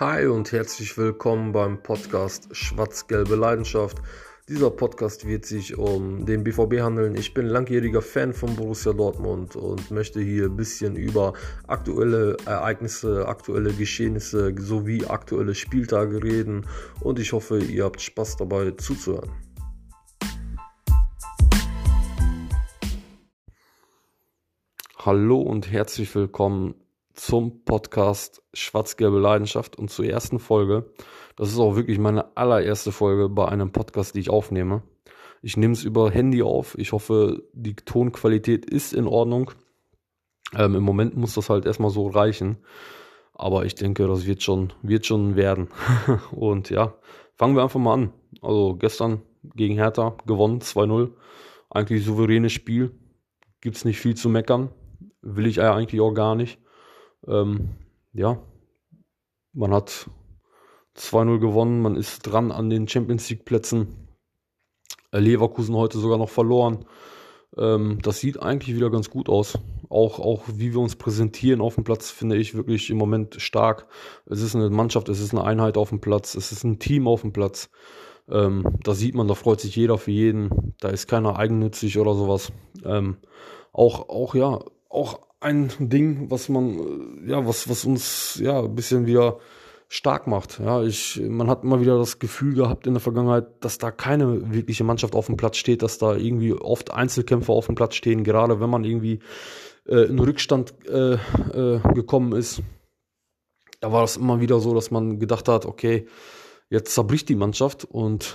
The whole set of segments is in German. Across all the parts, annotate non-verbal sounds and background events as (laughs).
Hi und herzlich willkommen beim Podcast Schwarz-Gelbe Leidenschaft. Dieser Podcast wird sich um den BVB handeln. Ich bin langjähriger Fan von Borussia Dortmund und möchte hier ein bisschen über aktuelle Ereignisse, aktuelle Geschehnisse sowie aktuelle Spieltage reden und ich hoffe, ihr habt Spaß dabei zuzuhören. Hallo und herzlich willkommen zum Podcast Schwarz-Gelbe Leidenschaft und zur ersten Folge. Das ist auch wirklich meine allererste Folge bei einem Podcast, die ich aufnehme. Ich nehme es über Handy auf. Ich hoffe, die Tonqualität ist in Ordnung. Ähm, Im Moment muss das halt erstmal so reichen. Aber ich denke, das wird schon, wird schon werden. (laughs) und ja, fangen wir einfach mal an. Also gestern gegen Hertha gewonnen, 2-0. Eigentlich souveränes Spiel. Gibt es nicht viel zu meckern. Will ich eigentlich auch gar nicht. Ähm, ja, man hat 2-0 gewonnen, man ist dran an den Champions League Plätzen. Äh, Leverkusen heute sogar noch verloren. Ähm, das sieht eigentlich wieder ganz gut aus. Auch, auch wie wir uns präsentieren auf dem Platz, finde ich wirklich im Moment stark. Es ist eine Mannschaft, es ist eine Einheit auf dem Platz, es ist ein Team auf dem Platz. Ähm, da sieht man, da freut sich jeder für jeden. Da ist keiner eigennützig oder sowas. Ähm, auch, auch, ja, auch ein Ding, was man, äh, ja, was, was uns, ja, ein bisschen wieder stark macht. Ja, ich, man hat immer wieder das Gefühl gehabt in der Vergangenheit, dass da keine wirkliche Mannschaft auf dem Platz steht, dass da irgendwie oft Einzelkämpfer auf dem Platz stehen, gerade wenn man irgendwie äh, in Rückstand äh, äh, gekommen ist. Da war das immer wieder so, dass man gedacht hat, okay, jetzt zerbricht die Mannschaft und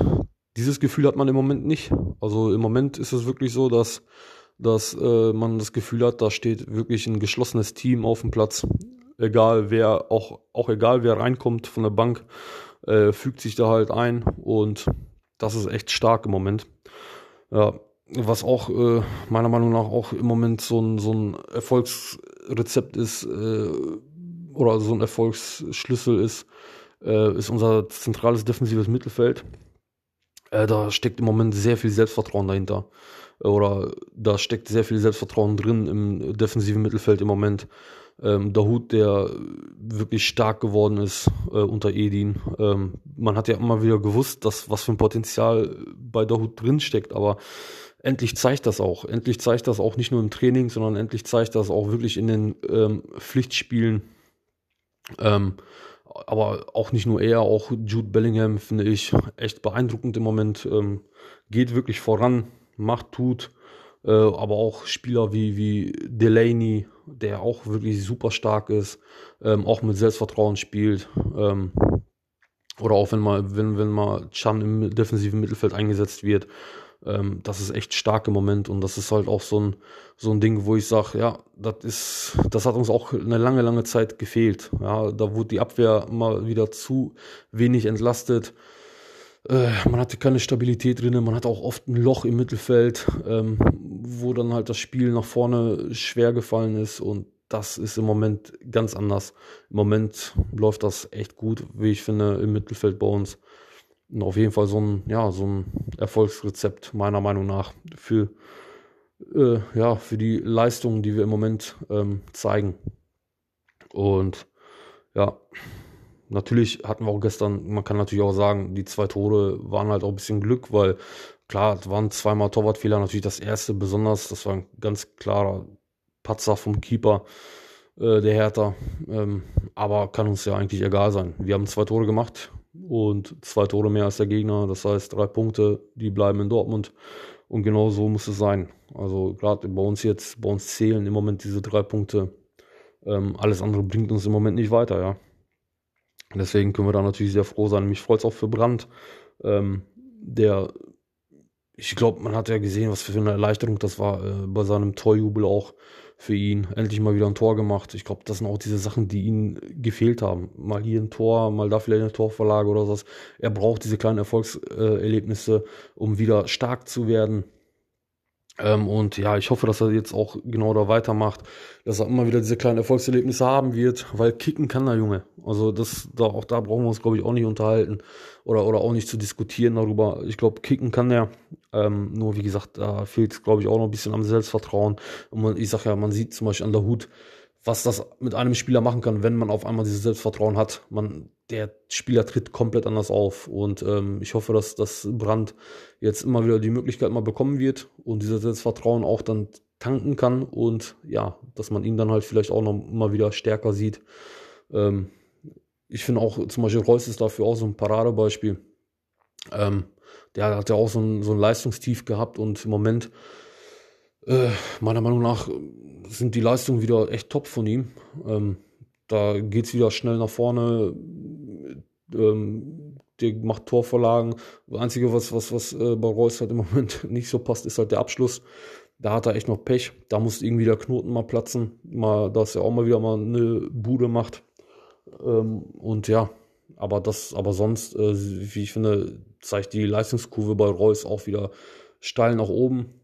dieses Gefühl hat man im Moment nicht. Also im Moment ist es wirklich so, dass dass äh, man das Gefühl hat, da steht wirklich ein geschlossenes Team auf dem Platz. Egal wer, auch, auch egal wer reinkommt von der Bank, äh, fügt sich da halt ein und das ist echt stark im Moment. Ja, was auch äh, meiner Meinung nach auch im Moment so ein, so ein Erfolgsrezept ist äh, oder so ein Erfolgsschlüssel ist, äh, ist unser zentrales defensives Mittelfeld. Äh, da steckt im Moment sehr viel Selbstvertrauen dahinter oder da steckt sehr viel Selbstvertrauen drin im defensiven Mittelfeld im Moment. Ähm, Hut, der wirklich stark geworden ist äh, unter Edin. Ähm, man hat ja immer wieder gewusst, dass was für ein Potenzial bei Hut drin steckt, aber endlich zeigt das auch. Endlich zeigt das auch nicht nur im Training, sondern endlich zeigt das auch wirklich in den ähm, Pflichtspielen. Ähm, aber auch nicht nur er, auch Jude Bellingham finde ich echt beeindruckend im Moment. Ähm, geht wirklich voran macht, tut. Äh, aber auch Spieler wie, wie Delaney, der auch wirklich super stark ist, ähm, auch mit Selbstvertrauen spielt. Ähm, oder auch wenn mal, wenn, wenn mal Chan im defensiven Mittelfeld eingesetzt wird. Ähm, das ist echt stark im Moment und das ist halt auch so ein, so ein Ding, wo ich sage, ja, das ist, das hat uns auch eine lange, lange Zeit gefehlt. Ja, da wurde die Abwehr mal wieder zu wenig entlastet. Äh, man hatte keine Stabilität drin, man hat auch oft ein Loch im Mittelfeld, ähm, wo dann halt das Spiel nach vorne schwer gefallen ist und das ist im Moment ganz anders. Im Moment läuft das echt gut, wie ich finde, im Mittelfeld bei uns. Und auf jeden Fall so ein, ja, so ein Erfolgsrezept meiner Meinung nach für, äh, ja, für die Leistungen, die wir im Moment ähm, zeigen. Und ja, natürlich hatten wir auch gestern, man kann natürlich auch sagen, die zwei Tore waren halt auch ein bisschen Glück, weil klar, es waren zweimal Torwartfehler, natürlich das erste besonders, das war ein ganz klarer Patzer vom Keeper, äh, der Hertha, ähm, aber kann uns ja eigentlich egal sein. Wir haben zwei Tore gemacht und zwei Tore mehr als der Gegner, das heißt drei Punkte, die bleiben in Dortmund und genau so muss es sein. Also gerade bei uns jetzt, bei uns zählen im Moment diese drei Punkte. Ähm, alles andere bringt uns im Moment nicht weiter, ja. Deswegen können wir da natürlich sehr froh sein. Mich freut es auch für Brandt, ähm, der, ich glaube, man hat ja gesehen, was für eine Erleichterung das war äh, bei seinem Torjubel auch für ihn. Endlich mal wieder ein Tor gemacht. Ich glaube, das sind auch diese Sachen, die ihm gefehlt haben. Mal hier ein Tor, mal da vielleicht eine Torvorlage oder sowas. Er braucht diese kleinen Erfolgserlebnisse, um wieder stark zu werden. Ähm, und ja, ich hoffe, dass er jetzt auch genau da weitermacht, dass er immer wieder diese kleinen Erfolgserlebnisse haben wird, weil kicken kann der Junge. Also das, da, auch da brauchen wir uns, glaube ich, auch nicht unterhalten oder, oder auch nicht zu diskutieren darüber. Ich glaube, kicken kann er. Ähm, nur wie gesagt, da fehlt es, glaube ich, auch noch ein bisschen am Selbstvertrauen. Und man, ich sage ja, man sieht zum Beispiel an der Hut, was das mit einem Spieler machen kann, wenn man auf einmal dieses Selbstvertrauen hat. Man der Spieler tritt komplett anders auf. Und ähm, ich hoffe, dass das Brand jetzt immer wieder die Möglichkeit mal bekommen wird und dieses Selbstvertrauen auch dann tanken kann und ja, dass man ihn dann halt vielleicht auch noch mal wieder stärker sieht. Ähm, ich finde auch zum Beispiel Reus ist dafür auch so ein Paradebeispiel. Ähm, der hat ja auch so ein, so ein Leistungstief gehabt und im Moment, äh, meiner Meinung nach, sind die Leistungen wieder echt top von ihm. Ähm, da geht es wieder schnell nach vorne. Ähm, der macht Torvorlagen. Das Einzige, was, was, was äh, bei Reus halt im Moment (laughs) nicht so passt, ist halt der Abschluss. Da hat er echt noch Pech. Da muss irgendwie der Knoten mal platzen. Mal, dass er auch mal wieder mal eine Bude macht. Ähm, und ja, aber das, aber sonst, äh, wie ich finde, zeigt die Leistungskurve bei Reus auch wieder steil nach oben.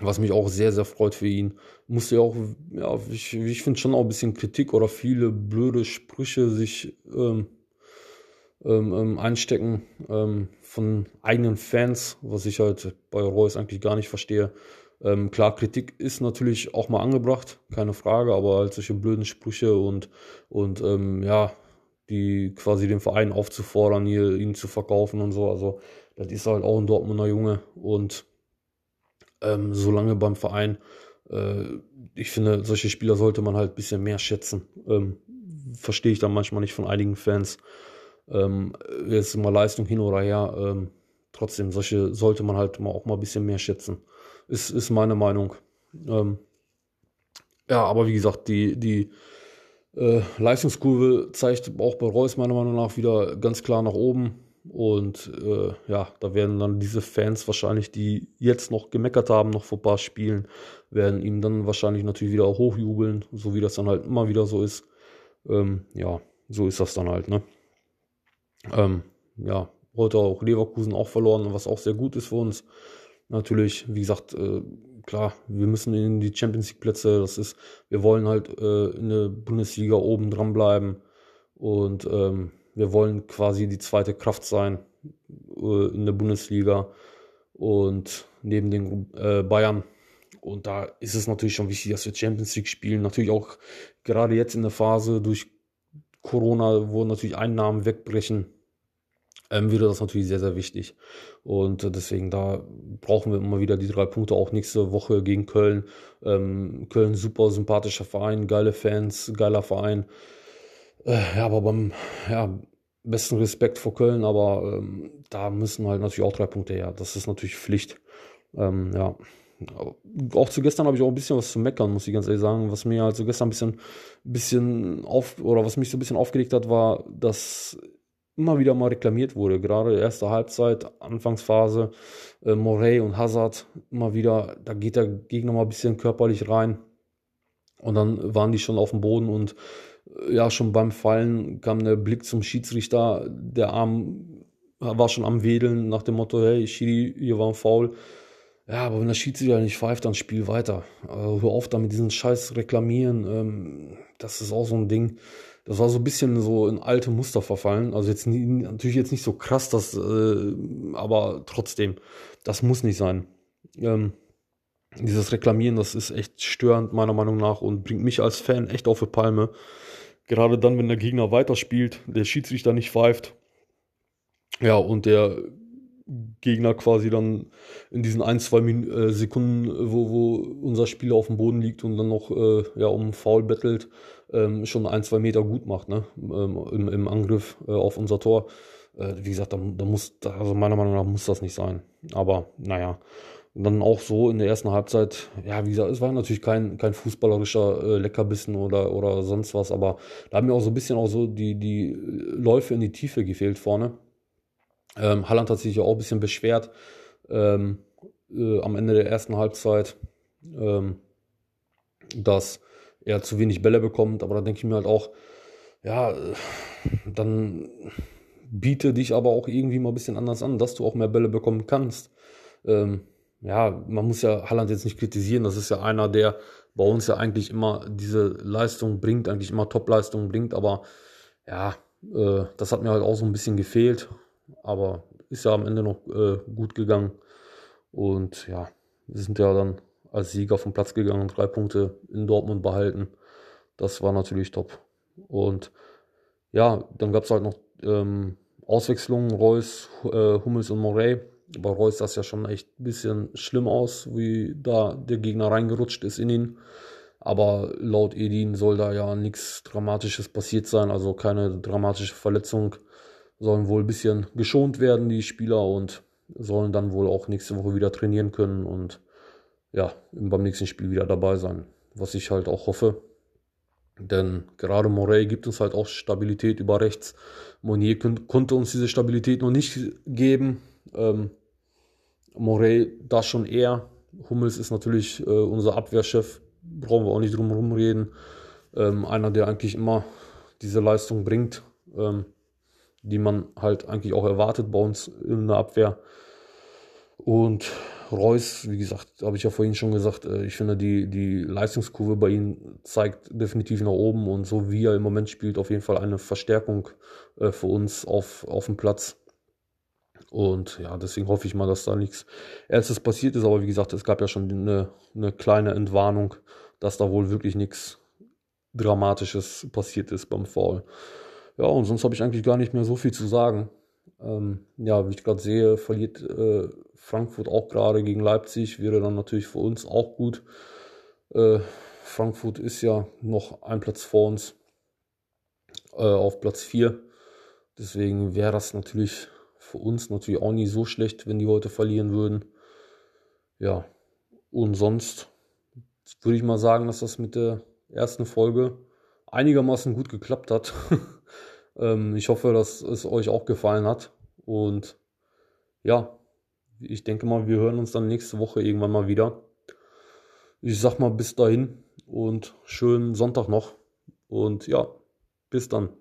Was mich auch sehr, sehr freut für ihn. Musste ja auch, ja, ich, ich finde schon auch ein bisschen Kritik oder viele blöde Sprüche sich ähm, ähm, ähm, einstecken ähm, von eigenen Fans, was ich halt bei Reus eigentlich gar nicht verstehe. Ähm, klar, Kritik ist natürlich auch mal angebracht, keine Frage, aber halt solche blöden Sprüche und, und ähm, ja, die quasi den Verein aufzufordern, hier ihn zu verkaufen und so. Also, das ist halt auch ein Dortmunder Junge und ähm, so lange beim Verein. Äh, ich finde, solche Spieler sollte man halt ein bisschen mehr schätzen. Ähm, verstehe ich dann manchmal nicht von einigen Fans. Ähm, jetzt immer Leistung hin oder her. Ähm, trotzdem, solche sollte man halt mal auch mal ein bisschen mehr schätzen. Ist, ist meine Meinung. Ähm, ja, aber wie gesagt, die, die äh, Leistungskurve zeigt auch bei Reus meiner Meinung nach wieder ganz klar nach oben. Und äh, ja, da werden dann diese Fans wahrscheinlich, die jetzt noch gemeckert haben, noch vor ein paar Spielen, werden ihm dann wahrscheinlich natürlich wieder hochjubeln, so wie das dann halt immer wieder so ist. Ähm, ja, so ist das dann halt, ne? Ähm, ja, heute auch Leverkusen auch verloren, was auch sehr gut ist für uns. Natürlich, wie gesagt, äh, klar, wir müssen in die Champions League Plätze, das ist, wir wollen halt äh, in der Bundesliga oben dran bleiben und ähm, wir wollen quasi die zweite Kraft sein äh, in der Bundesliga und neben den äh, Bayern. Und da ist es natürlich schon wichtig, dass wir Champions League spielen. Natürlich auch gerade jetzt in der Phase durch Corona, wo natürlich Einnahmen wegbrechen, ähm, wäre das natürlich sehr, sehr wichtig. Und äh, deswegen, da brauchen wir immer wieder die drei Punkte, auch nächste Woche gegen Köln. Ähm, Köln, super sympathischer Verein, geile Fans, geiler Verein. Äh, ja, aber beim, ja, besten Respekt vor Köln, aber ähm, da müssen halt natürlich auch drei Punkte her. Das ist natürlich Pflicht. Ähm, ja. Auch zu gestern habe ich auch ein bisschen was zu meckern, muss ich ganz ehrlich sagen. Was mir also gestern ein bisschen, bisschen auf, oder was mich so ein bisschen aufgeregt hat, war, dass immer wieder mal reklamiert wurde. Gerade erste Halbzeit, Anfangsphase, äh, Morey und Hazard immer wieder, da geht der Gegner mal ein bisschen körperlich rein. Und dann waren die schon auf dem Boden und ja, schon beim Fallen kam der Blick zum Schiedsrichter. Der Arm war schon am Wedeln nach dem Motto, hey, Schiri, hier war Foul. Ja, aber wenn der Schiedsrichter nicht pfeift, dann spiel weiter. Also hör auf da mit diesen Scheiß Reklamieren. Ähm, das ist auch so ein Ding. Das war so ein bisschen so in alte Muster verfallen. Also jetzt natürlich jetzt nicht so krass, das, äh, aber trotzdem, das muss nicht sein. Ähm, dieses Reklamieren, das ist echt störend meiner Meinung nach und bringt mich als Fan echt auf die Palme. Gerade dann, wenn der Gegner weiterspielt, der Schiedsrichter nicht pfeift. Ja, und der Gegner quasi dann in diesen ein, zwei Min äh, Sekunden, wo, wo unser Spieler auf dem Boden liegt und dann noch äh, ja, um Foul bettelt, ähm, schon ein, zwei Meter gut macht, ne? Ähm, im, im, Angriff äh, auf unser Tor. Äh, wie gesagt, da, da muss, also meiner Meinung nach muss das nicht sein. Aber naja. Und dann auch so in der ersten Halbzeit, ja, wie gesagt, es war natürlich kein, kein fußballerischer äh, Leckerbissen oder, oder sonst was, aber da haben mir auch so ein bisschen auch so die, die Läufe in die Tiefe gefehlt vorne. Ähm, Halland hat sich ja auch ein bisschen beschwert ähm, äh, am Ende der ersten Halbzeit, ähm, dass er zu wenig Bälle bekommt. Aber da denke ich mir halt auch, ja, dann biete dich aber auch irgendwie mal ein bisschen anders an, dass du auch mehr Bälle bekommen kannst. Ähm, ja, man muss ja Halland jetzt nicht kritisieren. Das ist ja einer, der bei uns ja eigentlich immer diese Leistung bringt, eigentlich immer Top-Leistung bringt. Aber ja, äh, das hat mir halt auch so ein bisschen gefehlt. Aber ist ja am Ende noch äh, gut gegangen. Und ja, wir sind ja dann als Sieger vom Platz gegangen, drei Punkte in Dortmund behalten. Das war natürlich top. Und ja, dann gab es halt noch ähm, Auswechslungen, Reus, äh, Hummels und Morey. Bei Reus sah es ja schon echt ein bisschen schlimm aus, wie da der Gegner reingerutscht ist in ihn. Aber laut Edin soll da ja nichts Dramatisches passiert sein, also keine dramatische Verletzung. Sollen wohl ein bisschen geschont werden, die Spieler, und sollen dann wohl auch nächste Woche wieder trainieren können und ja, beim nächsten Spiel wieder dabei sein. Was ich halt auch hoffe. Denn gerade Morey gibt uns halt auch Stabilität über rechts. Monier konnte uns diese Stabilität noch nicht geben. Ähm, Morey das schon eher. Hummels ist natürlich äh, unser Abwehrchef, brauchen wir auch nicht drum herum reden. Ähm, einer, der eigentlich immer diese Leistung bringt, ähm, die man halt eigentlich auch erwartet bei uns in der Abwehr. Und Reus, wie gesagt, habe ich ja vorhin schon gesagt, äh, ich finde, die, die Leistungskurve bei ihm zeigt definitiv nach oben und so wie er im Moment spielt, auf jeden Fall eine Verstärkung äh, für uns auf, auf dem Platz. Und ja, deswegen hoffe ich mal, dass da nichts Erstes passiert ist. Aber wie gesagt, es gab ja schon eine, eine kleine Entwarnung, dass da wohl wirklich nichts Dramatisches passiert ist beim Foul. Ja, und sonst habe ich eigentlich gar nicht mehr so viel zu sagen. Ähm, ja, wie ich gerade sehe, verliert äh, Frankfurt auch gerade gegen Leipzig. Wäre dann natürlich für uns auch gut. Äh, Frankfurt ist ja noch ein Platz vor uns äh, auf Platz 4. Deswegen wäre das natürlich für uns natürlich auch nicht so schlecht, wenn die heute verlieren würden. Ja, und sonst würde ich mal sagen, dass das mit der ersten Folge einigermaßen gut geklappt hat. (laughs) ähm, ich hoffe, dass es euch auch gefallen hat. Und ja, ich denke mal, wir hören uns dann nächste Woche irgendwann mal wieder. Ich sag mal bis dahin und schönen Sonntag noch. Und ja, bis dann.